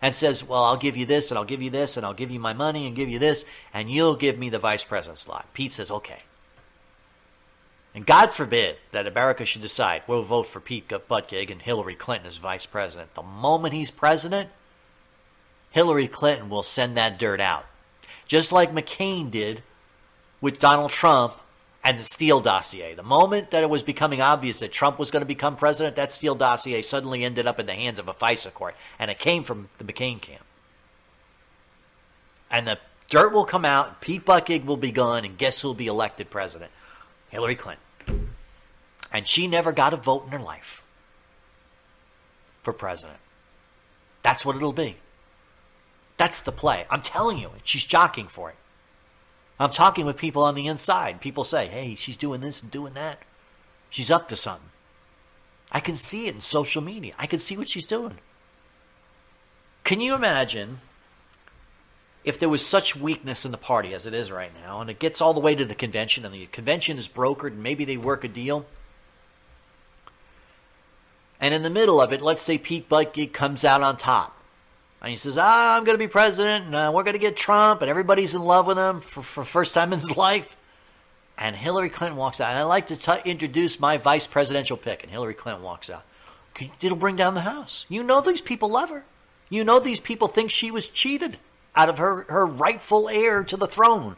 And says, well, I'll give you this, and I'll give you this, and I'll give you my money, and give you this, and you'll give me the vice president slot. Pete says, okay. And God forbid that America should decide we'll vote for Pete Buttigieg and Hillary Clinton as vice president. The moment he's president, Hillary Clinton will send that dirt out. Just like McCain did with Donald Trump and the Steele dossier. The moment that it was becoming obvious that Trump was going to become president, that Steele dossier suddenly ended up in the hands of a FISA court, and it came from the McCain camp. And the dirt will come out, Pete Buttigieg will be gone, and guess who will be elected president? Hillary Clinton. And she never got a vote in her life for president. That's what it'll be. That's the play. I'm telling you, she's jockeying for it. I'm talking with people on the inside. People say, hey, she's doing this and doing that. She's up to something. I can see it in social media. I can see what she's doing. Can you imagine if there was such weakness in the party as it is right now, and it gets all the way to the convention, and the convention is brokered, and maybe they work a deal? And in the middle of it, let's say Pete Buttigieg comes out on top. And he says, ah, I'm going to be president, and uh, we're going to get Trump, and everybody's in love with him for, for first time in his life. And Hillary Clinton walks out. And I'd like to t- introduce my vice presidential pick. And Hillary Clinton walks out. It'll bring down the House. You know these people love her. You know these people think she was cheated out of her, her rightful heir to the throne.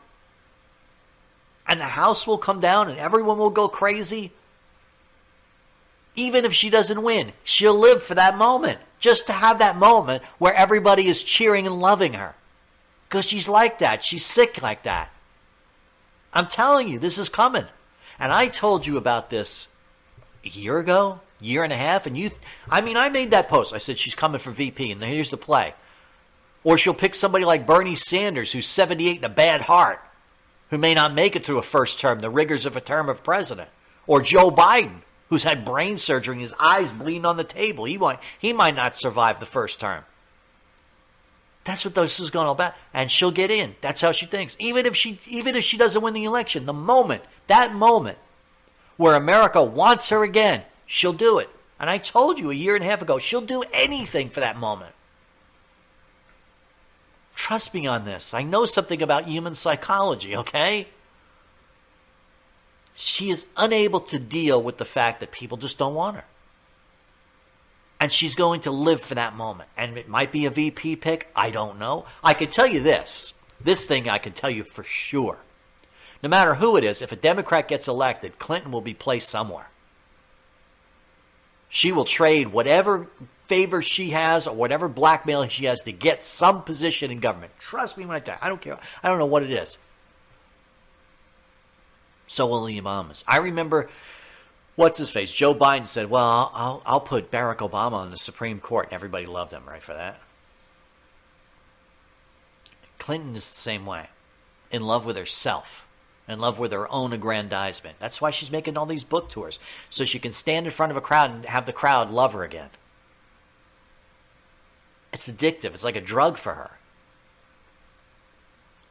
And the House will come down and everyone will go crazy. Even if she doesn't win, she'll live for that moment just to have that moment where everybody is cheering and loving her. Because she's like that. She's sick like that. I'm telling you, this is coming. And I told you about this a year ago, year and a half, and you, I mean, I made that post. I said she's coming for VP, and here's the play. Or she'll pick somebody like Bernie Sanders, who's 78 and a bad heart, who may not make it through a first term, the rigors of a term of president. Or Joe Biden, who's had brain surgery and his eyes bleeding on the table. He might, he might not survive the first term. That's what this is going all about. And she'll get in. That's how she thinks. Even if she even if she doesn't win the election, the moment, that moment where America wants her again, she'll do it. And I told you a year and a half ago, she'll do anything for that moment. Trust me on this. I know something about human psychology, okay? She is unable to deal with the fact that people just don't want her. And she's going to live for that moment. And it might be a VP pick. I don't know. I can tell you this. This thing I can tell you for sure. No matter who it is, if a Democrat gets elected, Clinton will be placed somewhere. She will trade whatever favor she has or whatever blackmail she has to get some position in government. Trust me when I tell you. I don't care. I don't know what it is so will the Obamas. I remember what's his face? Joe Biden said, "Well, I'll, I'll, I'll put Barack Obama on the Supreme Court," and everybody loved him, right, for that. Clinton is the same way, in love with herself, in love with her own aggrandizement. That's why she's making all these book tours, so she can stand in front of a crowd and have the crowd love her again. It's addictive. It's like a drug for her.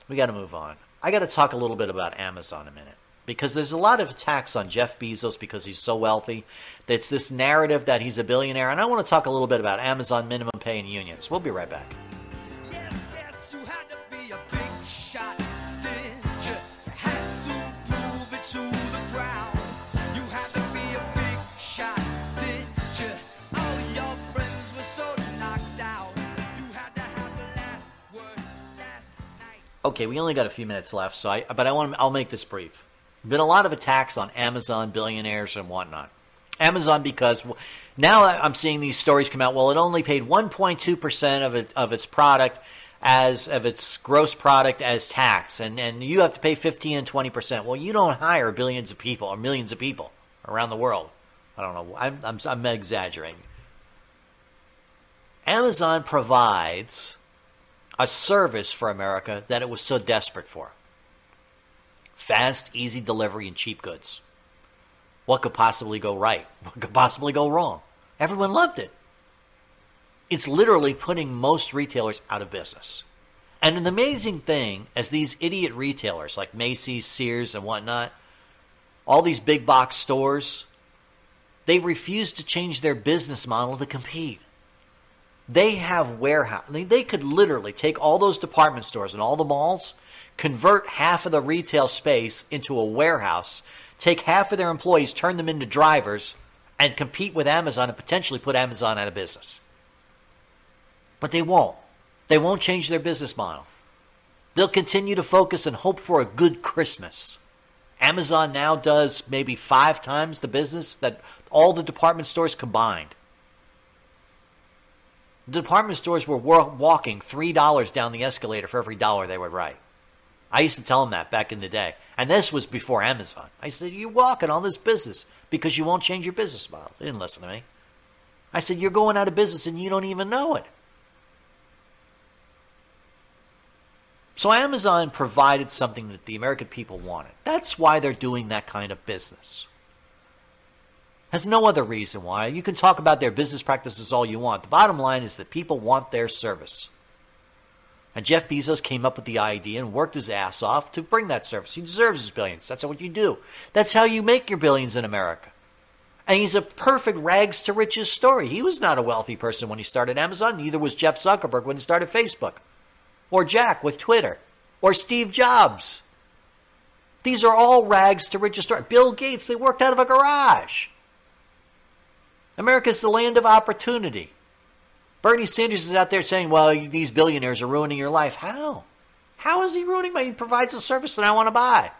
We got to move on. I got to talk a little bit about Amazon a minute because there's a lot of attacks on Jeff Bezos because he's so wealthy. It's this narrative that he's a billionaire, and I want to talk a little bit about Amazon minimum pay and unions. We'll be right back. Okay, we only got a few minutes left, so I but I want to, I'll make this brief. Been a lot of attacks on Amazon billionaires and whatnot. Amazon because now I'm seeing these stories come out. Well, it only paid 1.2 percent of it of its product as of its gross product as tax, and and you have to pay 15 and 20 percent. Well, you don't hire billions of people or millions of people around the world. I don't know. I'm I'm, I'm exaggerating. Amazon provides a service for America that it was so desperate for. Fast, easy delivery, and cheap goods. What could possibly go right? What could possibly go wrong? Everyone loved it. It's literally putting most retailers out of business. And an amazing thing, as these idiot retailers like Macy's, Sears, and whatnot, all these big box stores, they refuse to change their business model to compete. They have warehouse. They, they could literally take all those department stores and all the malls, convert half of the retail space into a warehouse, take half of their employees, turn them into drivers, and compete with Amazon and potentially put Amazon out of business. But they won't. They won't change their business model. They'll continue to focus and hope for a good Christmas. Amazon now does maybe five times the business that all the department stores combined. The department stores were walking $3 down the escalator for every dollar they would write. I used to tell them that back in the day. And this was before Amazon. I said, You're walking on this business because you won't change your business model. They didn't listen to me. I said, You're going out of business and you don't even know it. So Amazon provided something that the American people wanted. That's why they're doing that kind of business. Has no other reason why. You can talk about their business practices all you want. The bottom line is that people want their service. And Jeff Bezos came up with the idea and worked his ass off to bring that service. He deserves his billions. That's what you do. That's how you make your billions in America. And he's a perfect rags to riches story. He was not a wealthy person when he started Amazon. Neither was Jeff Zuckerberg when he started Facebook, or Jack with Twitter, or Steve Jobs. These are all rags to riches stories. Bill Gates, they worked out of a garage. America's the land of opportunity. Bernie Sanders is out there saying, well, these billionaires are ruining your life. How? How is he ruining my? He provides a service that I want to buy.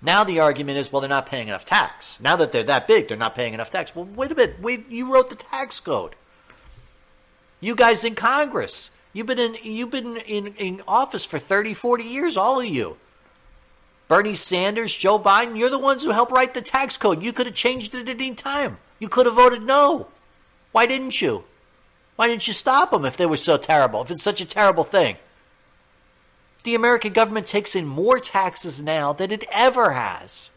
Now the argument is, well, they're not paying enough tax. Now that they're that big, they're not paying enough tax. Well, wait a minute. You wrote the tax code. You guys in Congress, you've been in you've been in, in office for 30, 40 years, all of you. Bernie Sanders, Joe Biden, you're the ones who helped write the tax code. You could have changed it at any time. You could have voted no. Why didn't you? Why didn't you stop them if they were so terrible, if it's such a terrible thing? The American government takes in more taxes now than it ever has.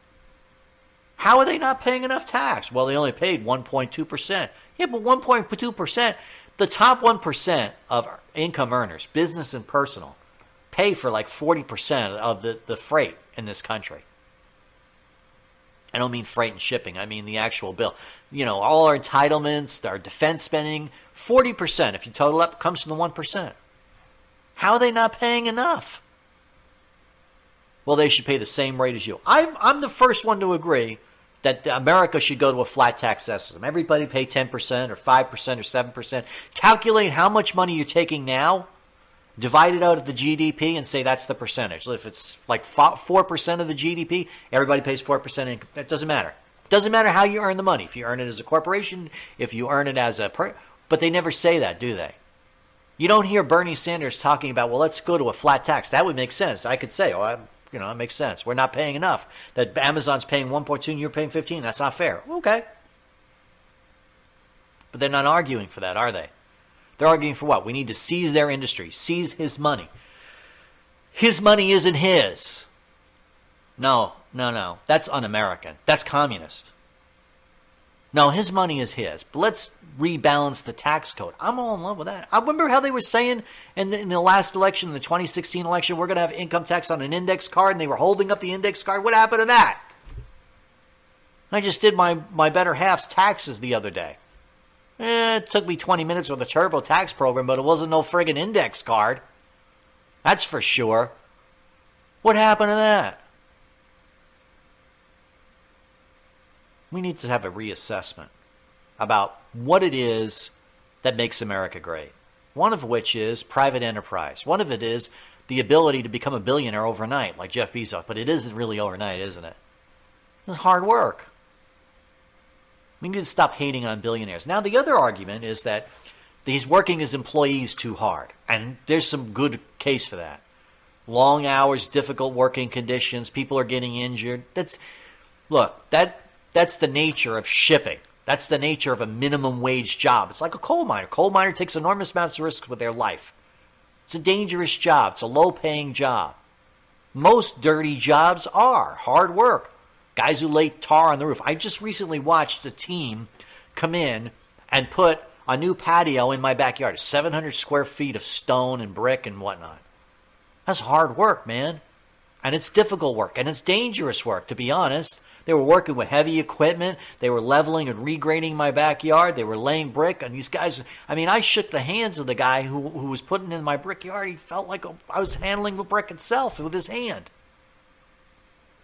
How are they not paying enough tax? Well, they only paid 1.2%. Yeah, but 1.2%, the top 1% of income earners, business and personal, pay for like 40% of the, the freight in this country. I don't mean freight and shipping. I mean the actual bill. You know, all our entitlements, our defense spending, 40%, if you total up, comes from the 1%. How are they not paying enough? Well, they should pay the same rate as you. I'm, I'm the first one to agree that America should go to a flat tax system. Everybody pay 10% or 5% or 7%. Calculate how much money you're taking now divide it out of the GDP and say that's the percentage. If it's like 4% of the GDP, everybody pays 4% income. That doesn't matter. Doesn't matter how you earn the money. If you earn it as a corporation, if you earn it as a per, but they never say that, do they? You don't hear Bernie Sanders talking about, well, let's go to a flat tax. That would make sense. I could say, oh, I'm You know, it makes sense. We're not paying enough. That Amazon's paying 1.2 and you're paying 15. That's not fair. Okay. But they're not arguing for that, are they? They're arguing for what? We need to seize their industry, seize his money. His money isn't his. No, no, no. That's un American. That's communist. No, his money is his. But let's rebalance the tax code. I'm all in love with that. I remember how they were saying in the, in the last election, the 2016 election, we're going to have income tax on an index card, and they were holding up the index card. What happened to that? I just did my, my better half's taxes the other day. Eh, it took me 20 minutes with a TurboTax program, but it wasn't no friggin' index card. That's for sure. What happened to that? We need to have a reassessment about what it is that makes America great. One of which is private enterprise. One of it is the ability to become a billionaire overnight, like Jeff Bezos. But it isn't really overnight, isn't it? It's hard work. We need to stop hating on billionaires. Now, the other argument is that he's working his employees too hard. And there's some good case for that. Long hours, difficult working conditions, people are getting injured. That's look, that that's the nature of shipping. That's the nature of a minimum wage job. It's like a coal miner. Coal miner takes enormous amounts of risks with their life. It's a dangerous job. It's a low paying job. Most dirty jobs are hard work. Guys who lay tar on the roof. I just recently watched a team come in and put a new patio in my backyard, 700 square feet of stone and brick and whatnot. That's hard work, man. And it's difficult work, and it's dangerous work, to be honest. They were working with heavy equipment. They were leveling and regrading my backyard. They were laying brick. And these guys, I mean, I shook the hands of the guy who, who was putting in my brickyard. He felt like I was handling the brick itself with his hand.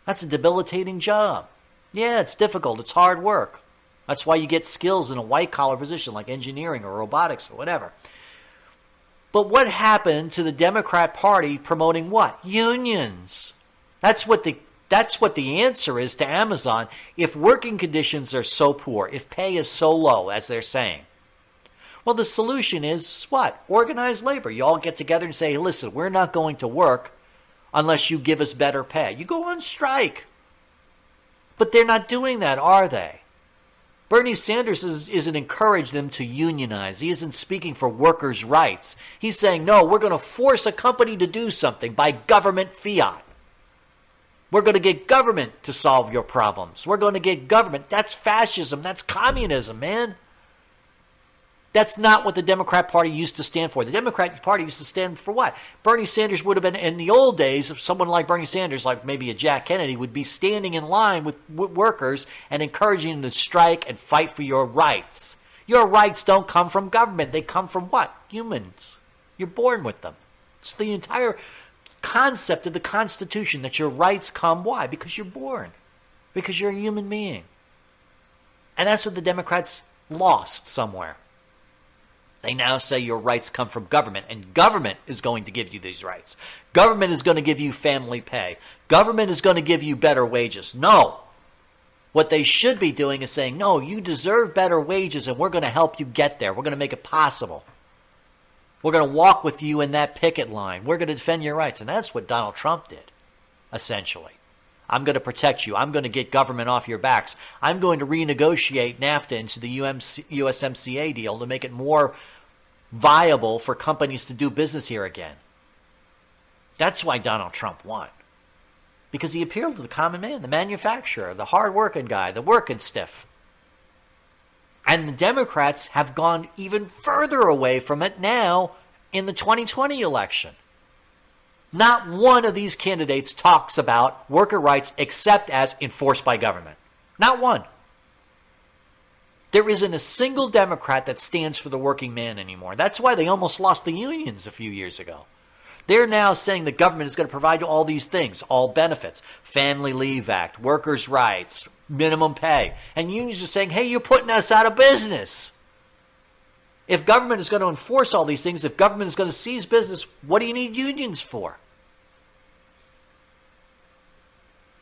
That's a debilitating job. Yeah, it's difficult. It's hard work. That's why you get skills in a white collar position like engineering or robotics or whatever. But what happened to the Democrat Party promoting what? Unions. That's what the that's what the answer is to Amazon if working conditions are so poor, if pay is so low, as they're saying. Well, the solution is what? Organized labor. You all get together and say, listen, we're not going to work unless you give us better pay. You go on strike. But they're not doing that, are they? Bernie Sanders is, isn't encouraging them to unionize. He isn't speaking for workers' rights. He's saying, no, we're going to force a company to do something by government fiat. We're going to get government to solve your problems. We're going to get government. That's fascism. That's communism, man. That's not what the Democrat Party used to stand for. The Democrat Party used to stand for what? Bernie Sanders would have been, in the old days, someone like Bernie Sanders, like maybe a Jack Kennedy, would be standing in line with, with workers and encouraging them to strike and fight for your rights. Your rights don't come from government, they come from what? Humans. You're born with them. It's the entire concept of the Constitution that your rights come. Why? Because you're born, because you're a human being. And that's what the Democrats lost somewhere. They now say your rights come from government, and government is going to give you these rights. Government is going to give you family pay. Government is going to give you better wages. No. What they should be doing is saying, no, you deserve better wages, and we're going to help you get there. We're going to make it possible. We're going to walk with you in that picket line. We're going to defend your rights. And that's what Donald Trump did, essentially. I'm going to protect you. I'm going to get government off your backs. I'm going to renegotiate NAFTA into the UMC, USMCA deal to make it more viable for companies to do business here again. That's why Donald Trump won. Because he appealed to the common man, the manufacturer, the hard-working guy, the working stiff. And the Democrats have gone even further away from it now in the 2020 election. Not one of these candidates talks about worker rights except as enforced by government. Not one. There isn't a single Democrat that stands for the working man anymore. That's why they almost lost the unions a few years ago. They're now saying the government is going to provide all these things, all benefits, Family Leave Act, workers' rights, minimum pay. And unions are saying, hey, you're putting us out of business. If government is going to enforce all these things, if government is going to seize business, what do you need unions for?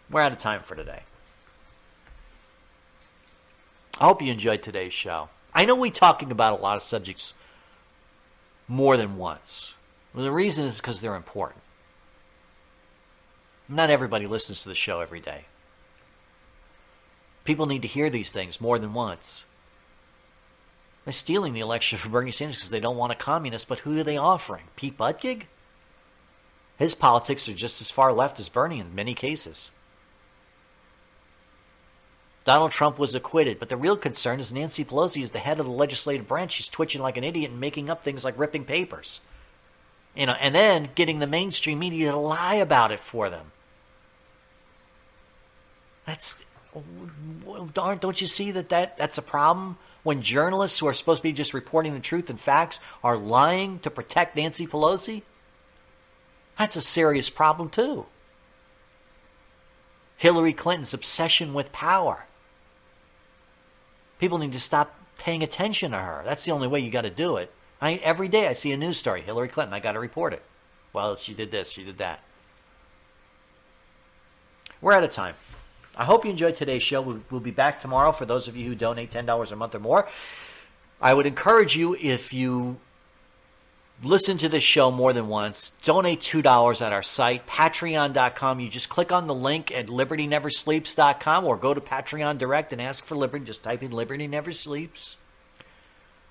We're out of time for today. I hope you enjoyed today's show. I know we're talking about a lot of subjects more than once. Well, the reason is because they're important. Not everybody listens to the show every day. People need to hear these things more than once. They're stealing the election from Bernie Sanders because they don't want a communist, but who are they offering? Pete Buttigieg? His politics are just as far left as Bernie in many cases. Donald Trump was acquitted, but the real concern is Nancy Pelosi is the head of the legislative branch. She's twitching like an idiot and making up things like ripping papers. You know, and then getting the mainstream media to lie about it for them. That's darn, don't you see that, that that's a problem when journalists who are supposed to be just reporting the truth and facts are lying to protect Nancy Pelosi? That's a serious problem, too. Hillary Clinton's obsession with power. People need to stop paying attention to her. That's the only way you got to do it. I, every day I see a news story Hillary Clinton, I got to report it. Well, she did this, she did that. We're out of time. I hope you enjoyed today's show. We'll, we'll be back tomorrow for those of you who donate $10 a month or more. I would encourage you, if you listen to this show more than once, donate $2 at our site, patreon.com. You just click on the link at libertyneversleeps.com or go to Patreon Direct and ask for Liberty. Just type in Liberty Never Sleeps.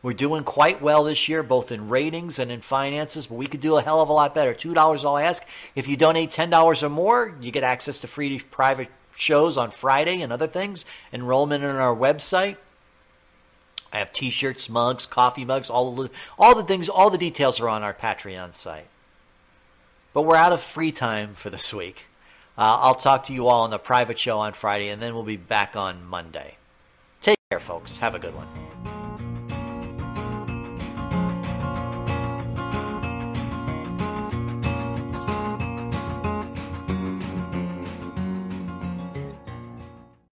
We're doing quite well this year, both in ratings and in finances, but we could do a hell of a lot better. $2 I'll ask. If you donate $10 or more, you get access to free private shows on Friday and other things, enrollment in our website. I have T-shirts, mugs, coffee mugs, all the all the things, all the details are on our Patreon site. But we're out of free time for this week. Uh, I'll talk to you all on the private show on Friday, and then we'll be back on Monday. Take care, folks. Have a good one.